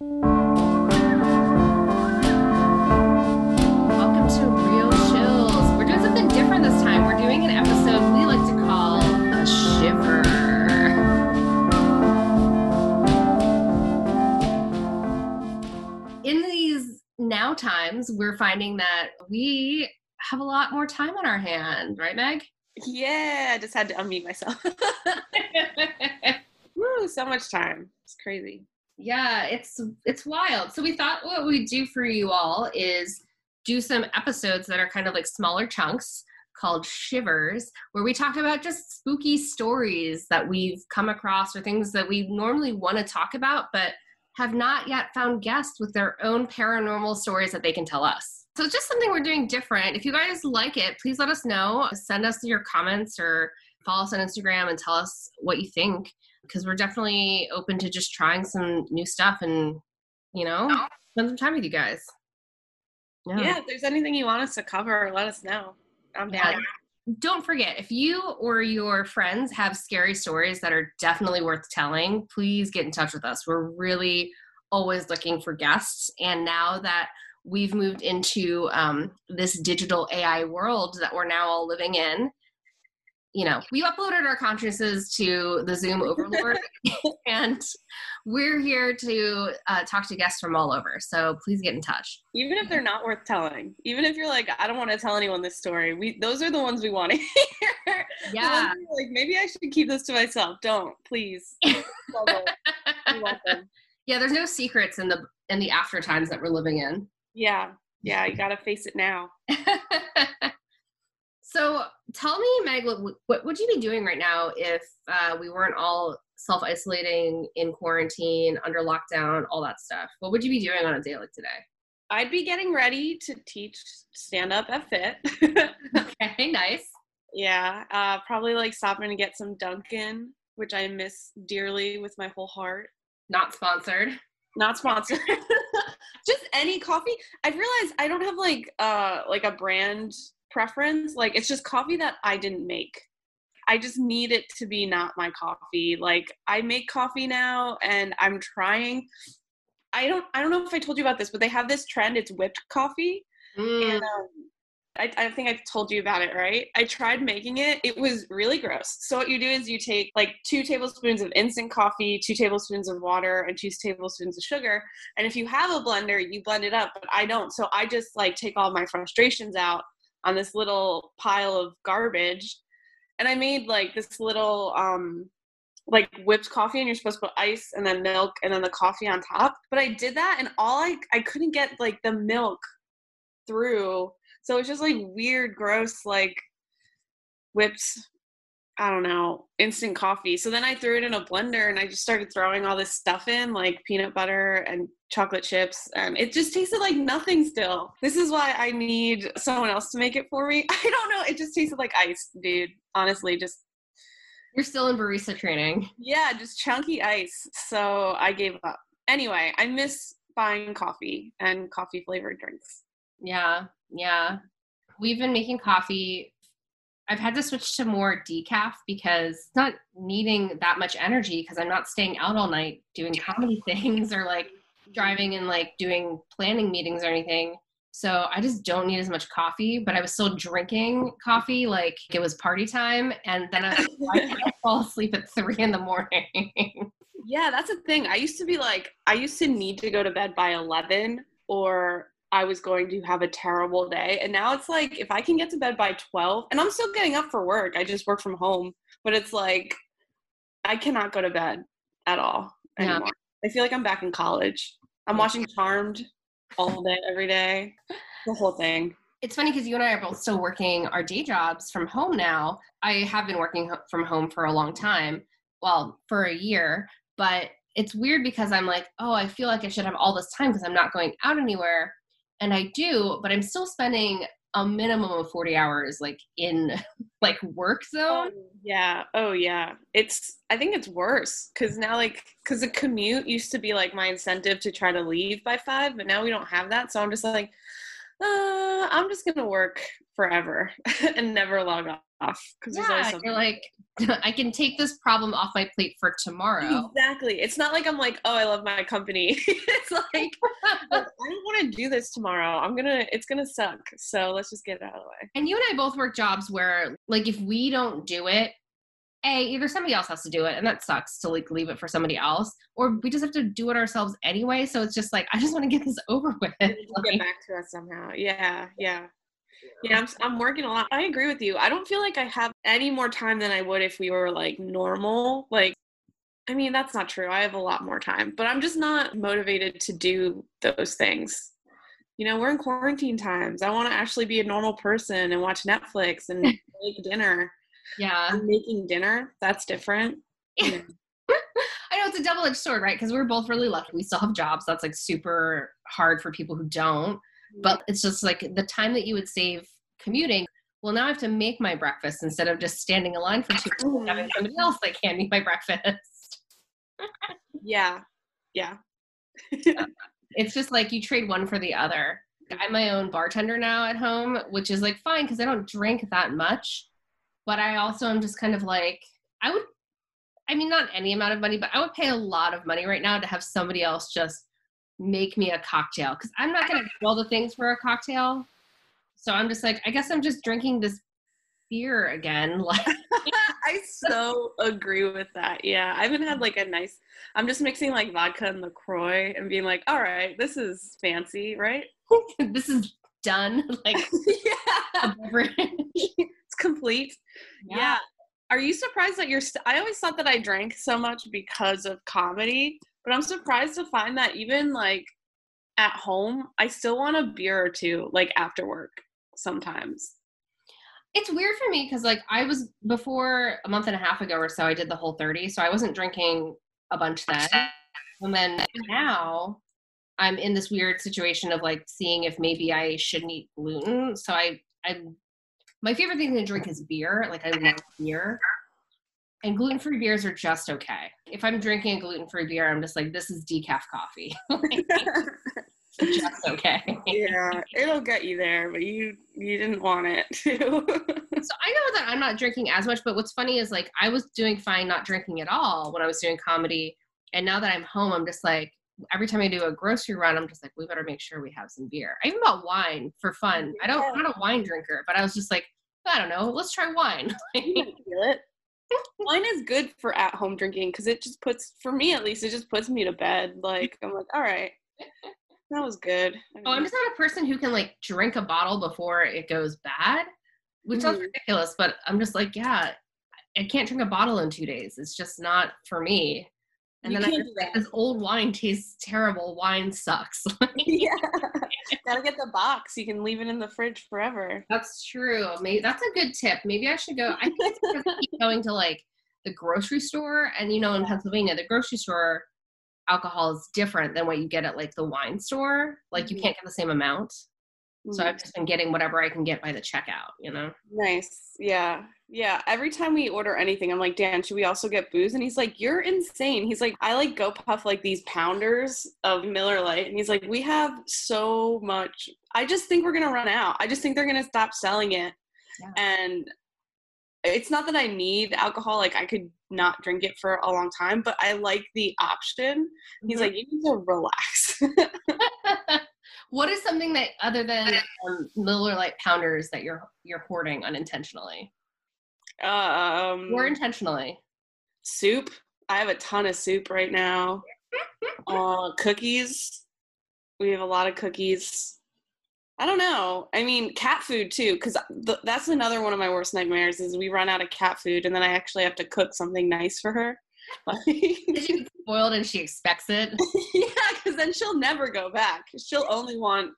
Welcome to Real Chills. We're doing something different this time. We're doing an episode we like to call a shiver. In these now times, we're finding that we have a lot more time on our hand, right, Meg? Yeah, I just had to unmute myself. Woo, so much time. It's crazy. Yeah, it's it's wild. So we thought what we'd do for you all is do some episodes that are kind of like smaller chunks called shivers where we talk about just spooky stories that we've come across or things that we normally want to talk about but have not yet found guests with their own paranormal stories that they can tell us. So it's just something we're doing different. If you guys like it, please let us know. Send us your comments or follow us on Instagram and tell us what you think because we're definitely open to just trying some new stuff and you know spend some time with you guys. Yeah. if there's anything you want us to cover, let us know. I'm Yeah. down. Don't forget, if you or your friends have scary stories that are definitely worth telling, please get in touch with us. We're really always looking for guests. And now that we've moved into um, this digital AI world that we're now all living in, you know, we uploaded our consciousnesses to the Zoom Overlord, and we're here to uh, talk to guests from all over. So please get in touch. Even if they're not worth telling, even if you're like, I don't want to tell anyone this story, we those are the ones we want to hear. Yeah. like maybe I should keep this to myself. Don't, please. Love it. We want them. yeah, there's no secrets in the in the after times that we're living in. yeah, yeah, you gotta face it now. so tell me, Meg, what, what would you be doing right now if uh, we weren't all self isolating in quarantine, under lockdown, all that stuff? What would you be doing on a day like today? I'd be getting ready to teach stand up at Fit. Okay, nice. Yeah, uh, probably like stopping to get some Dunkin', which I miss dearly with my whole heart. Not sponsored. Not sponsored. Just any coffee. I've realized I don't have like uh like a brand preference. Like it's just coffee that I didn't make. I just need it to be not my coffee. Like I make coffee now and I'm trying I don't I don't know if I told you about this, but they have this trend, it's whipped coffee. Mm, And um, I, I think I've told you about it, right? I tried making it. It was really gross. So what you do is you take like two tablespoons of instant coffee, two tablespoons of water, and two tablespoons of sugar. And if you have a blender, you blend it up. But I don't. So I just like take all my frustrations out on this little pile of garbage. And I made like this little um like whipped coffee and you're supposed to put ice and then milk and then the coffee on top. But I did that and all I I couldn't get like the milk through. So it's just like weird, gross, like whipped, I don't know, instant coffee. So then I threw it in a blender and I just started throwing all this stuff in, like peanut butter and chocolate chips. And it just tasted like nothing still. This is why I need someone else to make it for me. I don't know. It just tasted like ice, dude. Honestly, just, you're still in barista training. yeah, just chunky ice. So I gave up. Anyway, I miss buying coffee and coffee flavored drinks. Yeah, yeah. We've been making coffee. I've had to switch to more decaf because it's not needing that much energy because I'm not staying out all night doing comedy things or like driving and like doing planning meetings or anything. So I just don't need as much coffee, but I was still drinking coffee like it was party time. And then I was like, why can't I fall asleep at three in the morning? Yeah, that's the thing. I used to be like, I used to need to go to bed by 11 or I was going to have a terrible day. And now it's like, if I can get to bed by 12, and I'm still getting up for work, I just work from home, but it's like, I cannot go to bed at all Yeah. anymore. I feel like I'm back in college. I'm Yeah. watching Charmed all day, every day, the whole thing. it's funny because you and I are both still working our day jobs from home now. I have been working from home for a long time, well, for a year, but it's weird because I'm like, oh, I feel like I should have all this time because I'm not going out anywhere. And I do, but I'm still spending a minimum of 40 hours like in like work zone. Yeah. Oh, yeah. It's, I think it's worse because now, like, because the commute used to be like my incentive to try to leave by five, but now we don't have that. So I'm just like, uh, I'm just going to work forever and never log off because yeah, you're like I can take this problem off my plate for tomorrow. Exactly. It's not like I'm like, oh, I love my company. it's like I don't want to do this tomorrow. I'm gonna. It's gonna suck. So let's just get it out of the way. And you and I both work jobs where, like, if we don't do it, a either somebody else has to do it, and that sucks to like leave it for somebody else, or we just have to do it ourselves anyway. So it's just like I just want to get this over with. Like, get back to us somehow. Yeah. Yeah. Yeah, I'm, I'm working a lot. I agree with you. I don't feel like I have any more time than I would if we were like normal. Like, I mean, that's not true. I have a lot more time, but I'm just not motivated to do those things. You know, we're in quarantine times. I want to actually be a normal person and watch Netflix and make dinner. Yeah. I'm making dinner. That's different. Yeah. I know it's a double edged sword, right? Because we're both really lucky. We still have jobs. That's like super hard for people who don't. But it's just like the time that you would save commuting. Well, now I have to make my breakfast instead of just standing in line for two hours having mm-hmm. somebody else like hand me my breakfast. yeah. Yeah. it's just like you trade one for the other. I'm my own bartender now at home, which is like fine because I don't drink that much. But I also am just kind of like, I would, I mean, not any amount of money, but I would pay a lot of money right now to have somebody else just make me a cocktail because I'm not going to do all the things for a cocktail. So I'm just like, I guess I'm just drinking this beer again. Like, I so agree with that. Yeah, I haven't had like a nice. I'm just mixing like vodka and Lacroix and being like, all right, this is fancy, right? this is done. Like, yeah, it's complete. Yeah. yeah. Are you surprised that you're? St- I always thought that I drank so much because of comedy, but I'm surprised to find that even like at home, I still want a beer or two like after work sometimes. It's weird for me because like I was before a month and a half ago or so, I did the whole 30. So I wasn't drinking a bunch then. And then now I'm in this weird situation of like seeing if maybe I shouldn't eat gluten. So I I my favorite thing to drink is beer. Like I love beer and gluten free beers are just okay. If I'm drinking a gluten free beer, I'm just like, this is decaf coffee. just okay. yeah, it'll get you there, but you you didn't want it to. so I know that I'm not drinking as much, but what's funny is like I was doing fine not drinking at all when I was doing comedy, and now that I'm home, I'm just like every time I do a grocery run, I'm just like, we better make sure we have some beer. I even bought wine for fun. I don't, I'm not a wine drinker, but I was just like, I don't know, let's try wine. feel it. Wine is good for at home drinking because it just puts, for me at least, it just puts me to bed. Like, I'm like, all right, that was good. Oh, I'm just not a person who can like drink a bottle before it goes bad, which mm-hmm. sounds ridiculous, but I'm just like, yeah, I can't drink a bottle in two days. It's just not for me. And you then I just, this old wine tastes terrible. Wine sucks. yeah. Gotta get the box. You can leave it in the fridge forever. That's true. Maybe that's a good tip. Maybe I should go. I think keep going to like the grocery store. And you know, in Pennsylvania, the grocery store alcohol is different than what you get at like the wine store. Like you mm-hmm. can't get the same amount. So I've mm-hmm. just been getting whatever I can get by the checkout, you know? Nice. Yeah. Yeah. Every time we order anything, I'm like, Dan, should we also get booze? And he's like, You're insane. He's like, I like go puff like these pounders of Miller Lite. And he's like, We have so much. I just think we're gonna run out. I just think they're gonna stop selling it. Yeah. And it's not that I need alcohol, like I could not drink it for a long time, but I like the option. He's mm-hmm. like, You need to relax. What is something that other than um, Miller Lite pounders that you're you're hoarding unintentionally? Um, or intentionally? Soup. I have a ton of soup right now. uh, cookies. We have a lot of cookies. I don't know. I mean, cat food too, because th- that's another one of my worst nightmares. Is we run out of cat food, and then I actually have to cook something nice for her. she's spoiled and she expects it. yeah, because then she'll never go back. She'll only want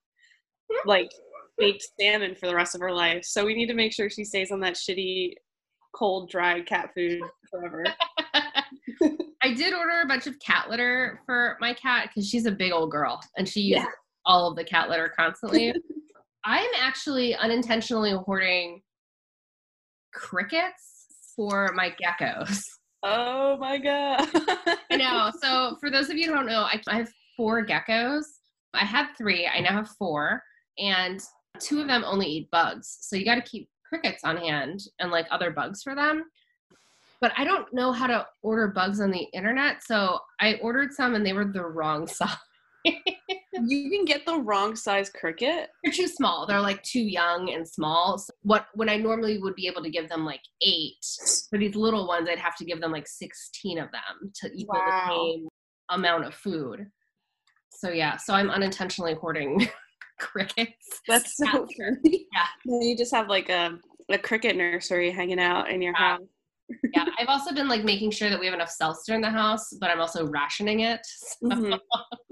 like baked salmon for the rest of her life. So we need to make sure she stays on that shitty, cold, dry cat food forever. I did order a bunch of cat litter for my cat because she's a big old girl and she uses yeah. all of the cat litter constantly. I'm actually unintentionally hoarding crickets for my geckos. Oh my god. I know. So for those of you who don't know, I, I have four geckos. I had three. I now have four. And two of them only eat bugs. So you got to keep crickets on hand and like other bugs for them. But I don't know how to order bugs on the internet. So I ordered some and they were the wrong size. you can get the wrong size cricket. They're too small. They're like too young and small. So what when I normally would be able to give them like eight, for these little ones, I'd have to give them like 16 of them to equal wow. the same amount of food. So yeah, so I'm unintentionally hoarding crickets. That's so funny. Yeah. You just have like a, a cricket nursery hanging out in your yeah. house. yeah, I've also been like making sure that we have enough seltzer in the house, but I'm also rationing it. So mm-hmm.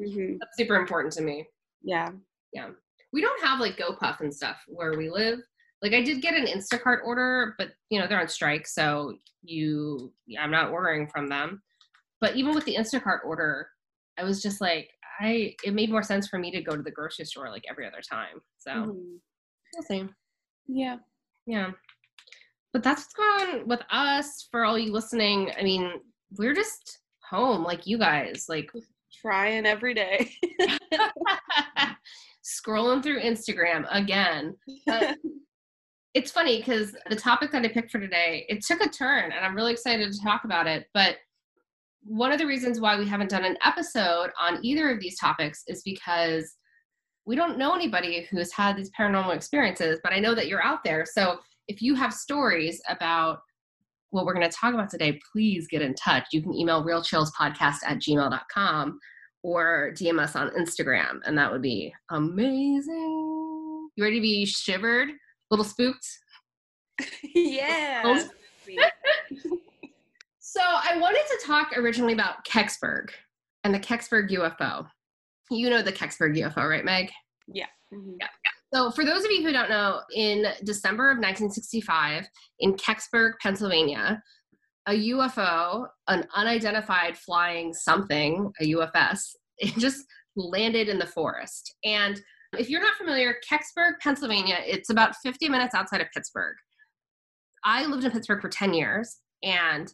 Mm-hmm. That's super important to me. Yeah. Yeah. We don't have like GoPuff and stuff where we live. Like I did get an Instacart order, but you know, they're on strike, so you I'm not ordering from them. But even with the Instacart order, I was just like, I it made more sense for me to go to the grocery store like every other time. So mm-hmm. we'll see. Yeah. Yeah. But that's what's going on with us for all you listening. I mean, we're just home like you guys, like trying every day. Scrolling through Instagram again. it's funny because the topic that I picked for today, it took a turn and I'm really excited to talk about it. But one of the reasons why we haven't done an episode on either of these topics is because we don't know anybody who's had these paranormal experiences, but I know that you're out there. So if you have stories about what we're going to talk about today, please get in touch. You can email realchillspodcast at gmail.com or DM us on Instagram, and that would be amazing. You ready to be shivered? A little spooked? yeah. So I wanted to talk originally about Kecksburg and the Kecksburg UFO. You know the Kecksburg UFO, right, Meg? Yeah. Mm-hmm. Yeah. So, for those of you who don't know, in December of 1965, in Kecksburg, Pennsylvania, a UFO, an unidentified flying something, a UFS, it just landed in the forest. And if you're not familiar, Kecksburg, Pennsylvania, it's about 50 minutes outside of Pittsburgh. I lived in Pittsburgh for 10 years, and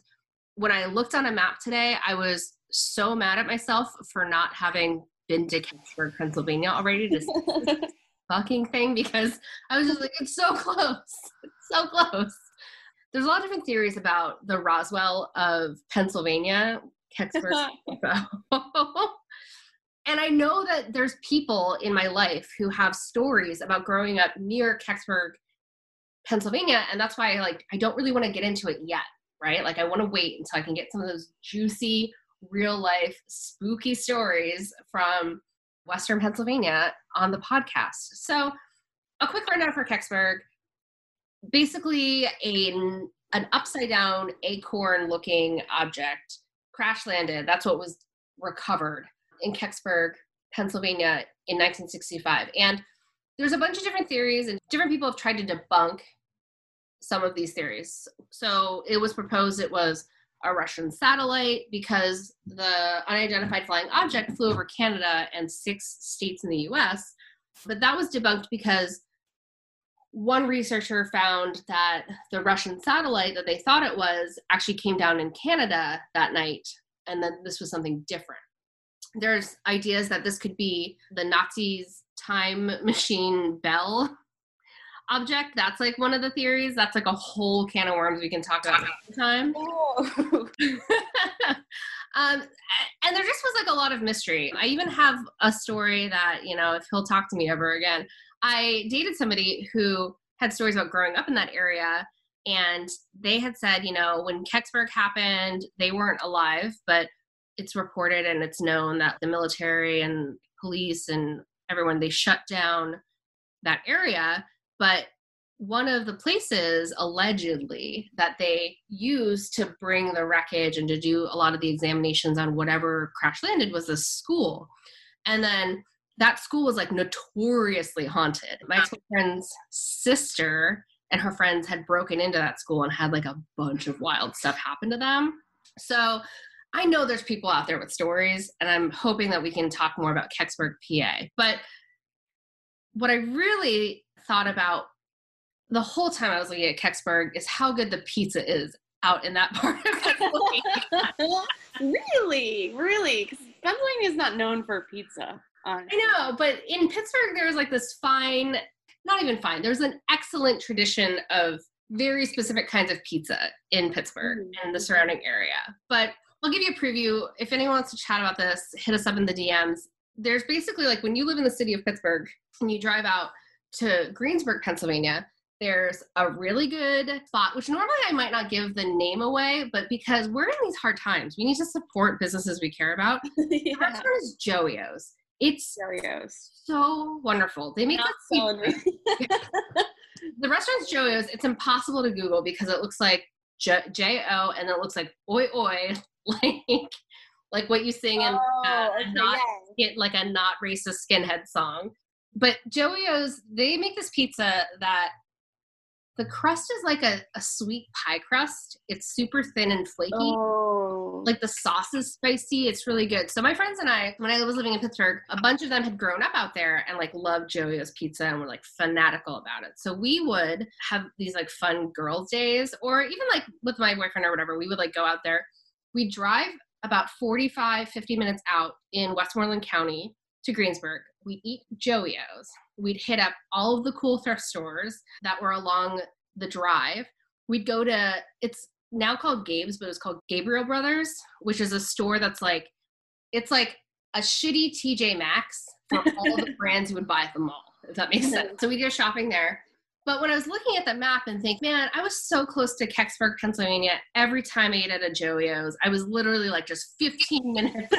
when I looked on a map today, I was so mad at myself for not having been to Kecksburg, Pennsylvania already to fucking thing because I was just like, it's so close. It's so close. There's a lot of different theories about the Roswell of Pennsylvania, Kecksburg. and I know that there's people in my life who have stories about growing up near Kecksburg, Pennsylvania, and that's why I like I don't really want to get into it yet right? Like I want to wait until I can get some of those juicy, real life, spooky stories from Western Pennsylvania on the podcast. So, a quick rundown for Kecksburg. Basically, a, an upside down acorn looking object crash landed. That's what was recovered in Kecksburg, Pennsylvania in 1965. And there's a bunch of different theories, and different people have tried to debunk some of these theories. So it was proposed it was a Russian satellite because the unidentified flying object flew over Canada and six states in the US. But that was debunked because one researcher found that the Russian satellite that they thought it was actually came down in Canada that night, and then this was something different. There's ideas that this could be the Nazis' time machine bell object that's like one of the theories. That's like a whole can of worms we can talk about another time. Um, and there just was like a lot of mystery. I even have a story that you know if he'll talk to me ever again. I dated somebody who had stories about growing up in that area and they had said you know when kecksburg happened they weren't alive but it's reported and it's known that the military and police and everyone they shut down that area but one of the places allegedly that they used to bring the wreckage and to do a lot of the examinations on whatever crash landed was a school. And then that school was like notoriously haunted. My friend's sister and her friends had broken into that school and had like a bunch of wild stuff happen to them. So I know there's people out there with stories, and I'm hoping that we can talk more about Kecksburg, PA. But what I really thought about the whole time I was looking at Kecksburg is how good the pizza is out in that part of Pennsylvania. really, really, because Pennsylvania is not known for pizza. Honestly. I know, but in Pittsburgh, there's like this fine. not even fine. There's an excellent tradition of very specific kinds of pizza in Pittsburgh Mm. and the surrounding area. But I'll give you a preview. If anyone wants to chat about this, hit us up in the DMs. There's basically like when you live in the city of Pittsburgh and you drive out to Greensburg, Pennsylvania, there's a really good spot, which normally I might not give the name away, but because we're in these hard times, we need to support businesses we care about. The restaurant is Joey's. It's Cheerios. so wonderful. They make Not this selling the restaurant's Joey's. It's impossible to Google because it looks like J O and it looks like oi oi, like like what you sing in uh, Oh, okay, not yeah. like a not racist skinhead song. But Joey's, they make this pizza that the crust is like a, a sweet pie crust. It's super thin and flaky. Oh. Like the sauce is spicy. It's really good. So my friends and I, when I was living in Pittsburgh, a bunch of them had grown up out there and like loved Joey's pizza and were like fanatical about it. So we would have these like fun girls' days, or even like with my boyfriend or whatever, we would like go out there. We drive about 45, 50 minutes out in Westmoreland County to Greensburg. We'd eat Joey's. We'd hit up all of the cool thrift stores that were along the drive. We'd go to, it's now called Gabe's, but it was called Gabriel Brothers, which is a store that's like, it's like a shitty TJ Maxx for all the brands you would buy at the mall, if that makes sense. Mm-hmm. So we go shopping there. But when I was looking at the map and think, man, I was so close to Kecksburg, Pennsylvania every time I ate at a Joey's. I was literally like just 15 minutes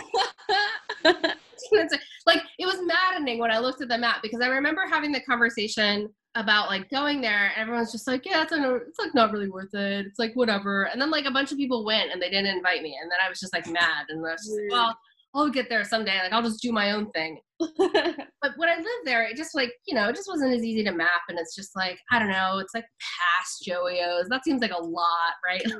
it's like it was maddening when I looked at the map because I remember having the conversation about like going there and everyone's just like, yeah, it's, it's like not really worth it. It's like whatever. And then like a bunch of people went and they didn't invite me. And then I was just like mad and I was just like, well, I'll get there someday. Like I'll just do my own thing. But when I lived there, it just like, you know, it just wasn't as easy to map. And it's just like, I don't know, it's like past Joey's. That seems like a lot, right?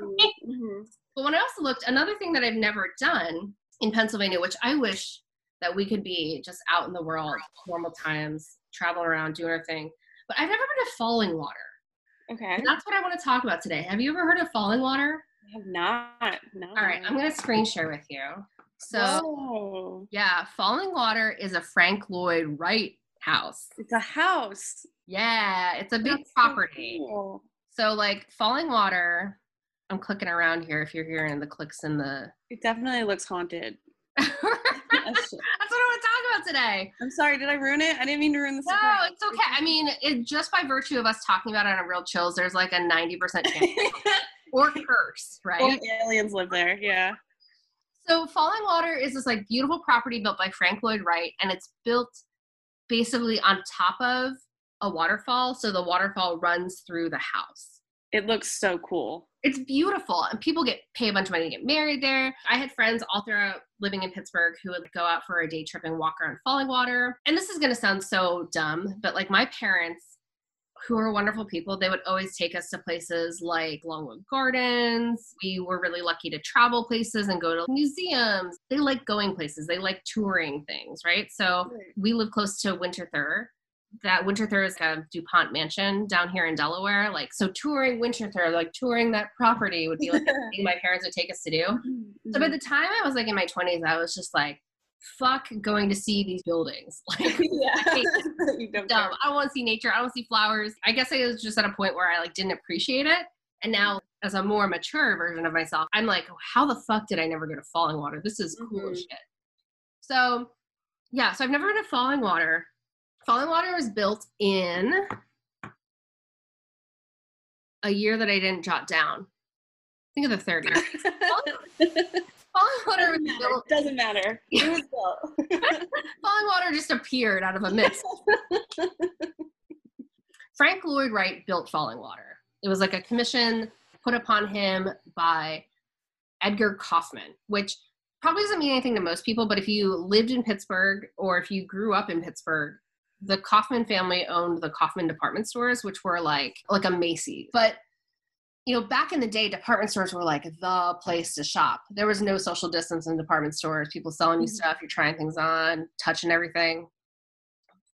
Mhm. But when I also looked, another thing that I've never done in Pennsylvania, which I wish that we could be just out in the world, normal times, travel around, doing our thing. But I've never been to Falling Water. Okay. And that's what I want to talk about today. Have you ever heard of Falling Water? I have not. No. All right, I'm going to screen share with you. So, Whoa. yeah, Falling Water is a Frank Lloyd Wright house. It's a house. Yeah, it's a big That's so property. cool. So, like, Falling Water, I'm clicking around here if you're hearing the clicks in the. It definitely looks haunted. That's what I want to talk about today. I'm sorry, did I ruin it? I didn't mean to ruin the surprise. No, it's okay. I mean, it, just by virtue of us talking about it on a Real Chills, there's like a 90% chance or curse, right? Only aliens live there. Yeah. So Falling Water is this like beautiful property built by Frank Lloyd Wright, and it's built basically on top of a waterfall. So the waterfall runs through the house. It looks so cool. It's beautiful, and people get pay a bunch of money to get married there. I had friends all throughout living in Pittsburgh who would go out for a day trip and walk around Falling Water. And this is going to sound so dumb, but like my parents, who are wonderful people, they would always take us to places like Longwood Gardens. We were really lucky to travel places and go to museums. They like going places. They like touring things, right? So we live close to Winterthur. That Winterthur is a DuPont mansion down here in Delaware. Like, so touring Winterthur, like touring that property would be like thing my parents would take us to do. So by the time I was like in my 20s, I was just like, fuck going to see these buildings. Like, yeah. don't dumb. I don't want to see nature. I don't want to see flowers. I guess I was just at a point where I like didn't appreciate it. And now as a more mature version of myself, I'm like, how the fuck did I never go to Falling Water? This is cool Mhm. shit. So yeah, so I've never been to Falling Water. Falling Water was built in a year that I didn't jot down. Think of the third year. Falling Water Doesn't matter. built. Doesn't matter. It was built. Falling Water just appeared out of a mist. Frank Lloyd Wright built Falling Water. It was like a commission put upon him by Edgar Kaufmann, which probably doesn't mean anything to most people, but if you lived in Pittsburgh or if you grew up in Pittsburgh, the Kaufmann family owned the Kaufmann department stores, which were like like a Macy's. But you know, back in the day, department stores were like the place to shop. There was no social distance in department stores. People selling you Mhm. stuff, you're trying things on, touching everything.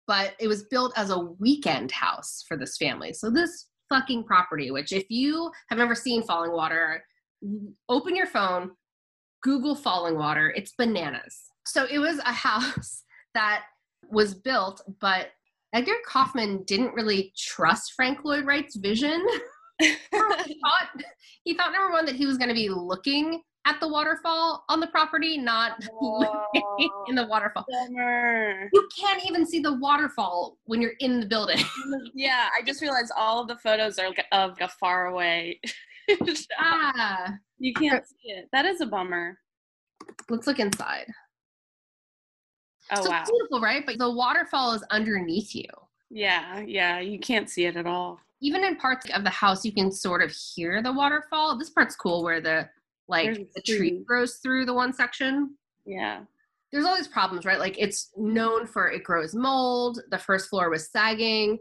But it was built as a weekend house for this family. So this fucking property, which if you have never seen Falling Water, open your phone, Google Falling Water. It's bananas. So it was a house that was built, but Edgar Kaufmann didn't really trust Frank Lloyd Wright's vision. he, thought, he thought number one that he was going to be looking at the waterfall on the property, not oh, in the waterfall. You can't even see the waterfall when you're in the building. yeah, I just realized all of the photos are of a far away. ah, you can't see it. That is a bummer. Let's look inside. Oh so wow. beautiful, right? But the waterfall is underneath you. Yeah, yeah, you can't see it at all. Even in parts of the house, you can sort of hear the waterfall. This part's cool where the like the tree grows through the one section. Yeah. There's all these problems, right? Like it's known for it grows mold. The first floor was sagging.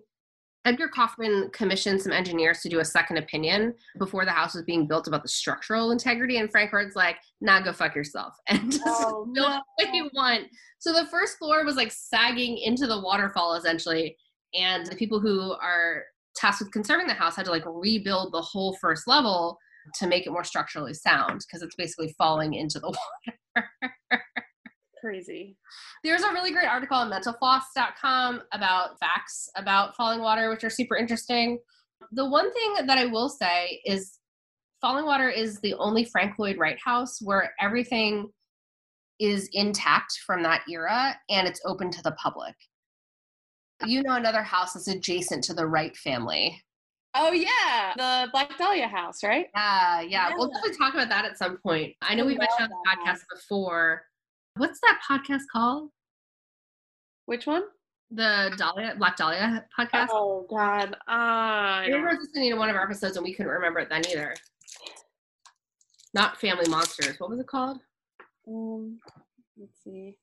Edgar Kaufmann commissioned some engineers to do a second opinion before the house was being built about the structural integrity. And Frank Lloyd's like, nah, go fuck yourself. And oh, build no. what you want. So the first floor was like sagging into the waterfall essentially. And the people who are tasked with conserving the house had to like rebuild the whole first level to make it more structurally sound because it's basically falling into the water. Crazy. There's a really great article on mentalfloss.com about facts about falling water, which are super interesting. The one thing that I will say is Falling Water is the only Frank Lloyd Wright house where everything is intact from that era and it's open to the public. You know another house that's adjacent to the Wright family Oh yeah, the Black Dahlia house, right? Yeah, yeah. yeah. We'll definitely talk about that at some point. I know I we mentioned on the podcast before. What's that podcast called? Which one? The Dahlia Black Dahlia podcast. Oh God. Uh, I remember listening to one of our episodes and we couldn't remember it then either. Not Family Monsters. What was it called? Um, let's see.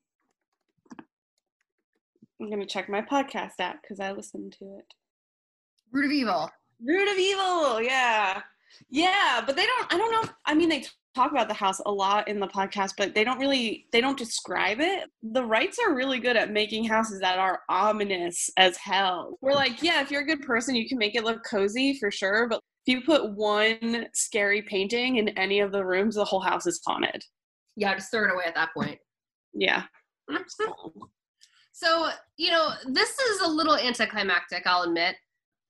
I'm gonna check my podcast app because I listened to it. Root of Evil. Root of evil, yeah. Yeah, but they don't I don't know. I mean they talk about the house a lot in the podcast, but they don't really they don't describe it. The Wrights are really good at making houses that are ominous as hell. We're like, yeah, if you're a good person, you can make it look cozy for sure, but if you put one scary painting in any of the rooms, the whole house is haunted. Yeah, just throw it away at that point. Yeah. so, you know, this is a little anticlimactic, I'll admit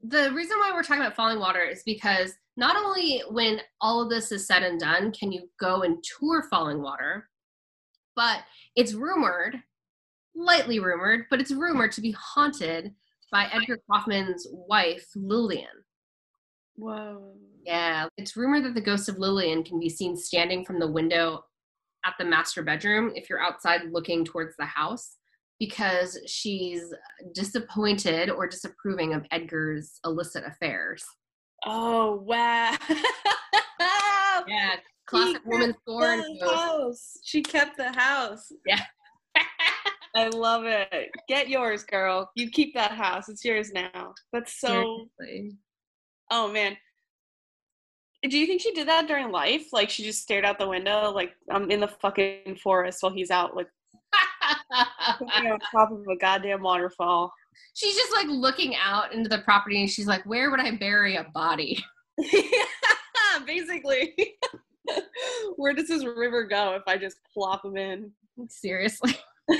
the reason why we're talking about falling water is because not only when all of this is said and done can you go and tour falling water but it's rumored lightly rumored but it's rumored to be haunted by edgar kaufmann's wife lillian. Whoa. Yeah it's rumored that the ghost of lillian can be seen standing from the window at the master bedroom if you're outside looking towards the house because she's disappointed or disapproving of Edgar's illicit affairs. Oh wow! yeah, classic woman scorn. House. She kept the house. Yeah. I love it. Get yours, girl. You keep that house. It's yours now. That's so. Seriously. Oh man. Do you think she did that during life? Like she just stared out the window, like I'm in the fucking forest while he's out like on top of a goddamn waterfall. She's just like looking out into the property and she's like, Where would I bury a body? yeah, basically. Where does this river go if I just plop him in? Seriously.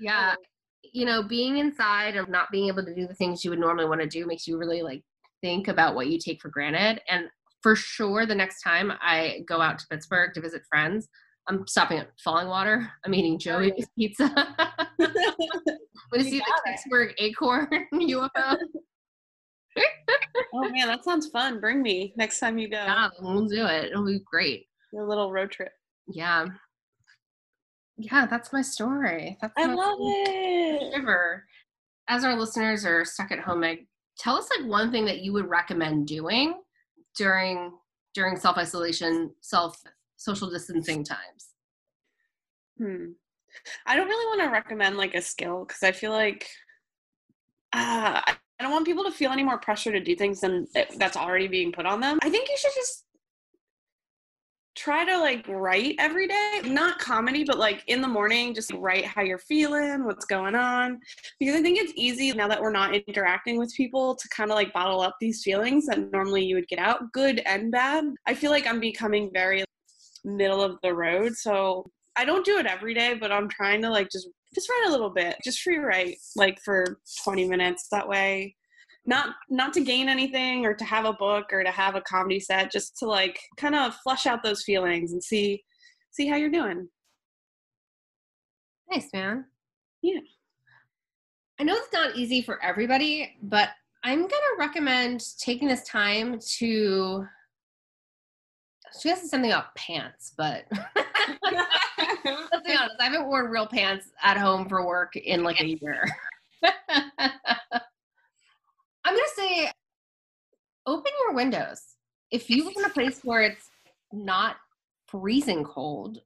yeah. You know, being inside and not being able to do the things you would normally want to do makes you really like think about what you take for granted. And for sure, the next time I go out to Pittsburgh to visit friends, I'm stopping at Falling Water. I'm eating oh, Joey's pizza. I'm gonna see the Pittsburgh Acorn UFO. oh man, that sounds fun. Bring me next time you go. Yeah, we'll do it. It'll be great. Your little road trip. Yeah. Yeah, that's my story. That's I love it. Shiver. As our listeners are stuck at home, Meg, tell us like one thing that you would recommend doing during during self isolation, self social distancing times? Hmm. I don't really want to recommend like a skill because I feel like uh, I don't want people to feel any more pressure to do things than that's already being put on them. I think you should just try to like write every day not comedy but like in the morning just write how you're feeling what's going on because i think it's easy now that we're not interacting with people to kind of like bottle up these feelings that normally you would get out good and bad i feel like i'm becoming very middle of the road. So I don't do it every day, but I'm trying to like just just write a little bit, just free write, like for 20 minutes. That way, not not to gain anything or to have a book or to have a comedy set, just to like kind of flush out those feelings and see see how you're doing. Nice, man. Yeah. I know it's not easy for everybody, but I'm going to recommend taking this time to. She has something about pants, but let's be honest, I haven't worn real pants at home for work in like a year. I'm going to say open your windows. If you live in a place where it's not freezing cold,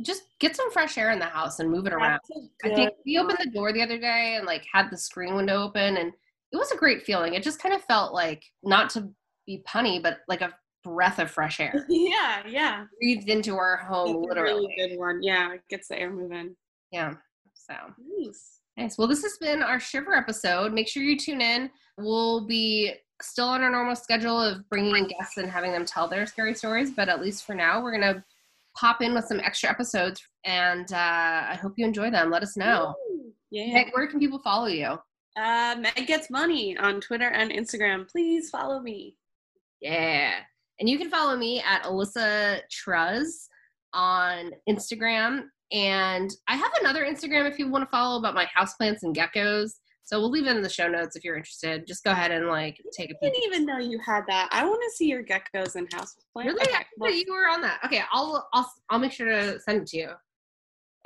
just get some fresh air in the house and move it around. I think we opened the door the other day and like had the screen window open and it was a great feeling. It just kind of felt like not to be punny, but like a breath of fresh air. Yeah, yeah. Breathed into our home That's literally. really good one. Yeah, it gets the air moving. Yeah. So Nice. nice. Well, this has been our Shiver episode. Make sure you tune in. We'll be still on our normal schedule of bringing in guests and having them tell their scary stories, but at least for now, we're gonna pop in with some extra episodes, and uh, I hope you enjoy them. Let us know. Yeah. Meg, where can people follow you? Uh, Meg gets money on Twitter and Instagram. Please follow me. Yeah. And you can follow me at Alyssa Truz on Instagram. And I have another Instagram if you want to follow about my houseplants and geckos. So we'll leave it in the show notes if you're interested. Just go ahead and like take a peek. I didn't even know you had that. I want to see your geckos and houseplants. Really? Okay. I you were on that. Okay, I'll I'll I'll make sure to send it to you.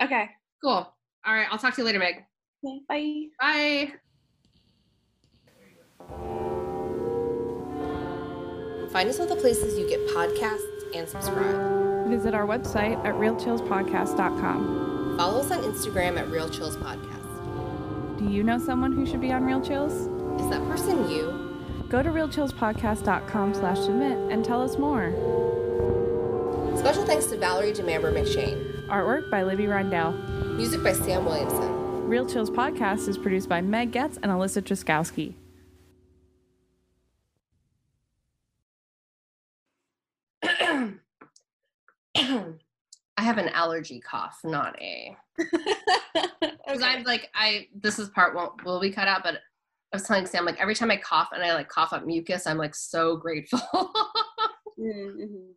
okay. Cool. All right, I'll talk to you later, Meg. Okay, Bye. Bye. Find us all the places you get podcasts and subscribe. Visit our website at realchillspodcast.com. Follow us on Instagram at Real Chills Podcast. Do you know someone who should be on Real Chills? Is that person you? Go to realchillspodcast.com slash submit and tell us more. Special thanks to Valerie DeMamber McShane. Artwork by Libby Rindell. Music by Sam Williamson. Real Chills Podcast is produced by Meg Getz and Alyssa Truskowski. I have an allergy cough, not a. Because okay. I'm like, I this is part won't will be cut out, but I was telling Sam like every time I cough and I like cough up mucus, I'm like so grateful. Mm, mhm.